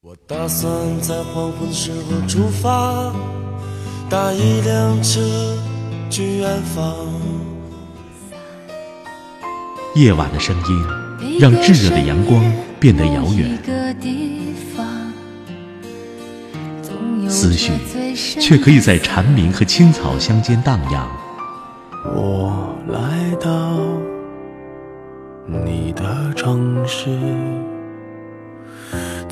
我打算在黄昏时候出发，搭一辆车去远方。夜晚的声音让炙热的阳光变得遥远，思绪却可以在蝉鸣和青草乡间荡漾。我来到你的城市。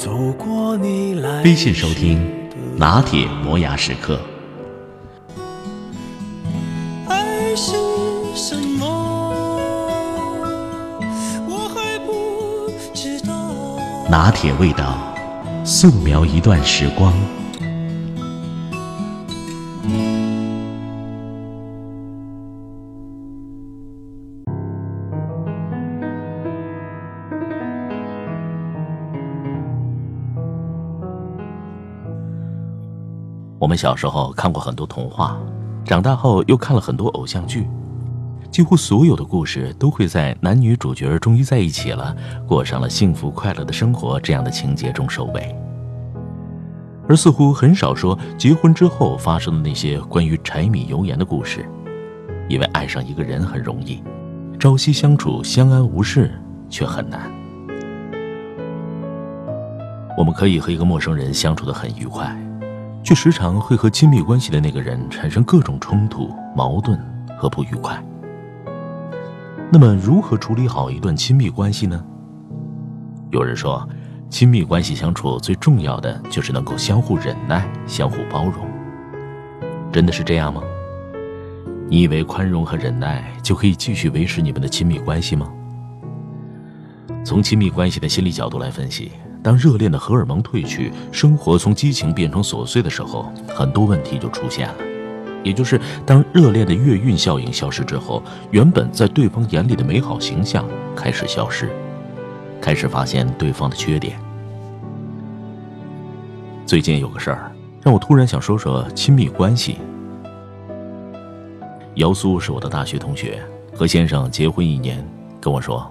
走过你来微信收听拿铁磨牙时刻。爱是什么？我还不知道。拿铁味道，素描一段时光。小时候看过很多童话，长大后又看了很多偶像剧，几乎所有的故事都会在男女主角终于在一起了，过上了幸福快乐的生活这样的情节中收尾，而似乎很少说结婚之后发生的那些关于柴米油盐的故事，因为爱上一个人很容易，朝夕相处相安无事却很难。我们可以和一个陌生人相处的很愉快。却时常会和亲密关系的那个人产生各种冲突、矛盾和不愉快。那么，如何处理好一段亲密关系呢？有人说，亲密关系相处最重要的就是能够相互忍耐、相互包容。真的是这样吗？你以为宽容和忍耐就可以继续维持你们的亲密关系吗？从亲密关系的心理角度来分析。当热恋的荷尔蒙褪去，生活从激情变成琐碎的时候，很多问题就出现了。也就是当热恋的月晕效应消失之后，原本在对方眼里的美好形象开始消失，开始发现对方的缺点。最近有个事儿，让我突然想说说亲密关系。姚苏是我的大学同学，和先生结婚一年，跟我说。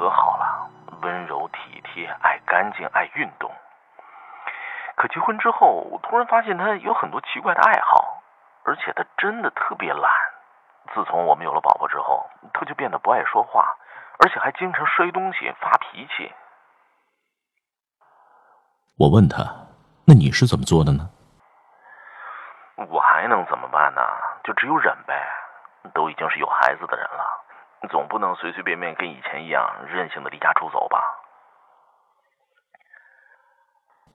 可好了，温柔体贴，爱干净，爱运动。可结婚之后，我突然发现他有很多奇怪的爱好，而且他真的特别懒。自从我们有了宝宝之后，他就变得不爱说话，而且还经常摔东西、发脾气。我问他：“那你是怎么做的呢？”我还能怎么办呢？就只有忍呗。都已经是有孩子的人了，总不能随随便便跟以前一样任性的离家出走吧？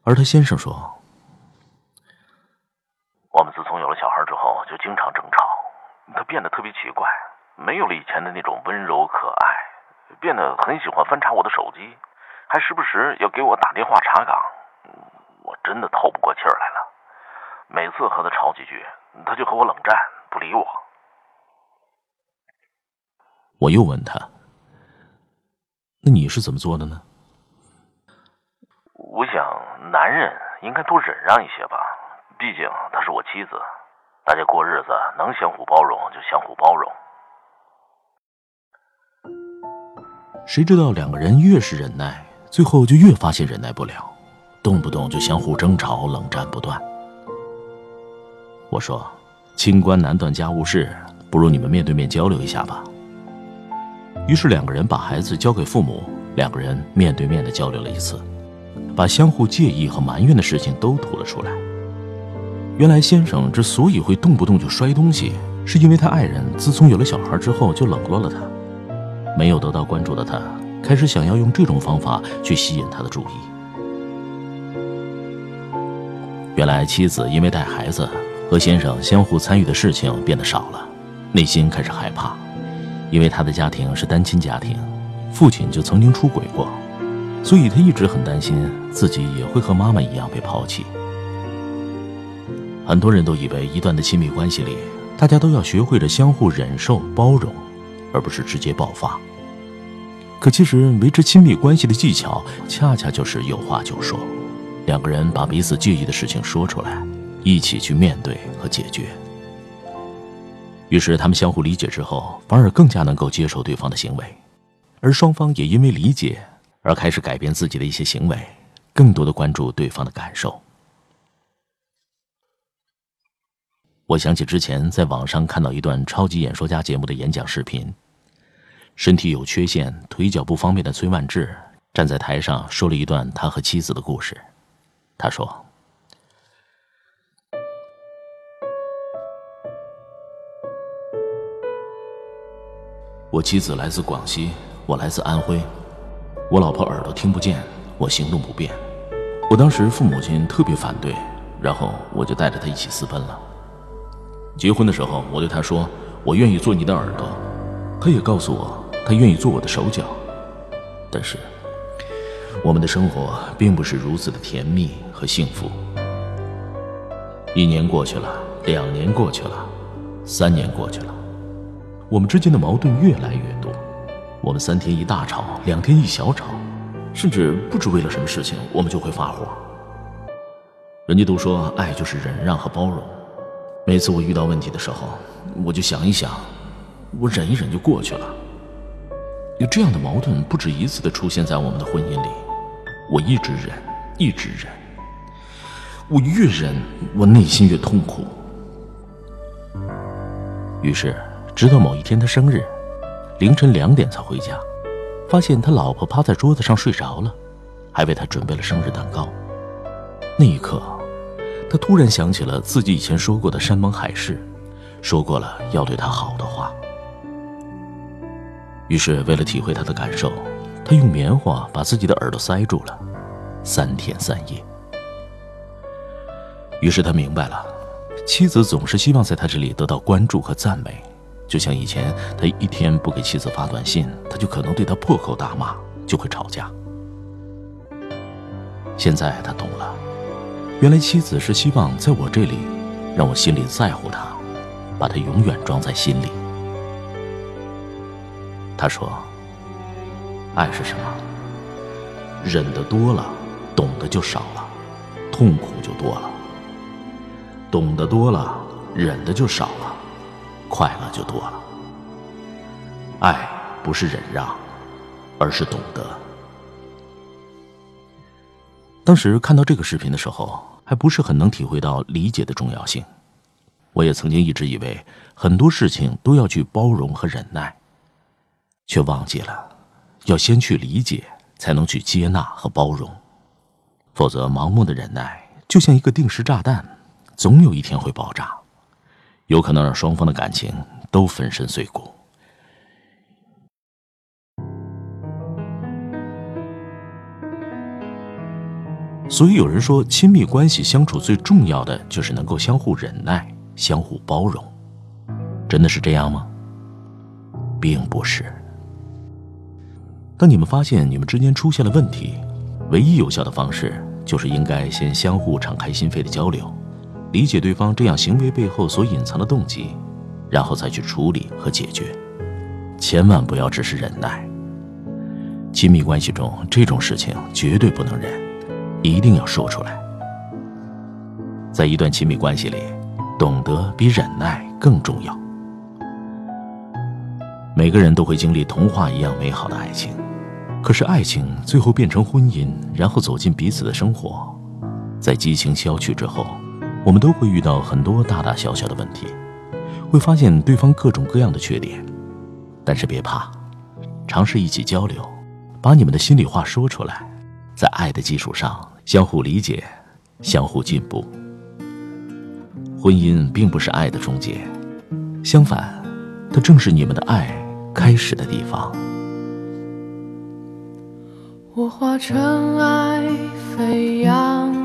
而他先生说：“我们自从有了小孩之后，就经常争吵。他变得特别奇怪，没有了以前的那种温柔可爱，变得很喜欢翻查我的手机，还时不时要给我打电话查岗。我真的透不过气儿来了。每次和他吵几句，他就和我冷战，不理我。”我又问他：“那你是怎么做的呢？”我想，男人应该多忍让一些吧，毕竟她是我妻子，大家过日子能相互包容就相互包容。谁知道两个人越是忍耐，最后就越发现忍耐不了，动不动就相互争吵，冷战不断。我说：“清官难断家务事，不如你们面对面交流一下吧。”于是两个人把孩子交给父母，两个人面对面的交流了一次，把相互介意和埋怨的事情都吐了出来。原来先生之所以会动不动就摔东西，是因为他爱人自从有了小孩之后就冷落了他，没有得到关注的他，开始想要用这种方法去吸引他的注意。原来妻子因为带孩子和先生相互参与的事情变得少了，内心开始害怕。因为他的家庭是单亲家庭，父亲就曾经出轨过，所以他一直很担心自己也会和妈妈一样被抛弃。很多人都以为一段的亲密关系里，大家都要学会着相互忍受、包容，而不是直接爆发。可其实维持亲密关系的技巧，恰恰就是有话就说，两个人把彼此介意的事情说出来，一起去面对和解决。于是他们相互理解之后，反而更加能够接受对方的行为，而双方也因为理解而开始改变自己的一些行为，更多的关注对方的感受。我想起之前在网上看到一段超级演说家节目的演讲视频，身体有缺陷、腿脚不方便的崔万志站在台上说了一段他和妻子的故事。他说。我妻子来自广西，我来自安徽。我老婆耳朵听不见，我行动不便。我当时父母亲特别反对，然后我就带着她一起私奔了。结婚的时候，我对她说：“我愿意做你的耳朵。”她也告诉我，她愿意做我的手脚。但是，我们的生活并不是如此的甜蜜和幸福。一年过去了，两年过去了，三年过去了。我们之间的矛盾越来越多，我们三天一大吵，两天一小吵，甚至不知为了什么事情，我们就会发火。人家都说爱就是忍让和包容，每次我遇到问题的时候，我就想一想，我忍一忍就过去了。有这样的矛盾不止一次的出现在我们的婚姻里，我一直忍，一直忍，我越忍，我内心越痛苦。于是。直到某一天他生日，凌晨两点才回家，发现他老婆趴在桌子上睡着了，还为他准备了生日蛋糕。那一刻，他突然想起了自己以前说过的山盟海誓，说过了要对他好的话。于是，为了体会他的感受，他用棉花把自己的耳朵塞住了，三天三夜。于是他明白了，妻子总是希望在他这里得到关注和赞美。就像以前，他一天不给妻子发短信，他就可能对她破口大骂，就会吵架。现在他懂了，原来妻子是希望在我这里，让我心里在乎她，把她永远装在心里。他说：“爱是什么？忍的多了，懂得就少了，痛苦就多了；懂得多了，忍的就少了。”快乐就多了。爱不是忍让，而是懂得。当时看到这个视频的时候，还不是很能体会到理解的重要性。我也曾经一直以为很多事情都要去包容和忍耐，却忘记了要先去理解，才能去接纳和包容。否则，盲目的忍耐就像一个定时炸弹，总有一天会爆炸。有可能让双方的感情都粉身碎骨。所以有人说，亲密关系相处最重要的就是能够相互忍耐、相互包容。真的是这样吗？并不是。当你们发现你们之间出现了问题，唯一有效的方式就是应该先相互敞开心扉的交流。理解对方这样行为背后所隐藏的动机，然后再去处理和解决，千万不要只是忍耐。亲密关系中这种事情绝对不能忍，一定要说出来。在一段亲密关系里，懂得比忍耐更重要。每个人都会经历童话一样美好的爱情，可是爱情最后变成婚姻，然后走进彼此的生活，在激情消去之后。我们都会遇到很多大大小小的问题，会发现对方各种各样的缺点，但是别怕，尝试一起交流，把你们的心里话说出来，在爱的基础上相互理解，相互进步。婚姻并不是爱的终结，相反，它正是你们的爱开始的地方。我化尘埃飞扬。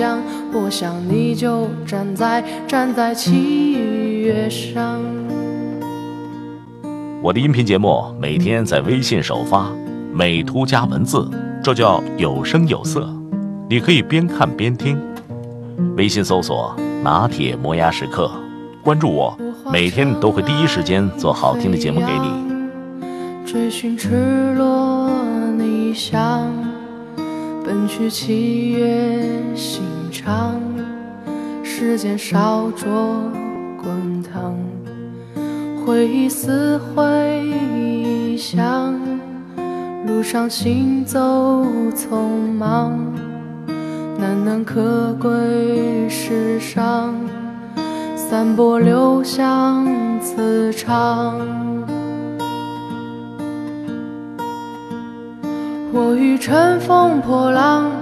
江，我想你就站在站在七月上。我的音频节目每天在微信首发，美图加文字，这叫有声有色。你可以边看边听。微信搜索“拿铁磨牙时刻”，关注我，每天都会第一时间做好听的节目给你。追寻赤裸逆翔。奔去七月心肠，时间烧灼滚烫，回忆似回响，路上行走匆忙，难能可贵世上，散播留香磁场。我欲乘风破浪，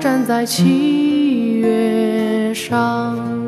站在七月上。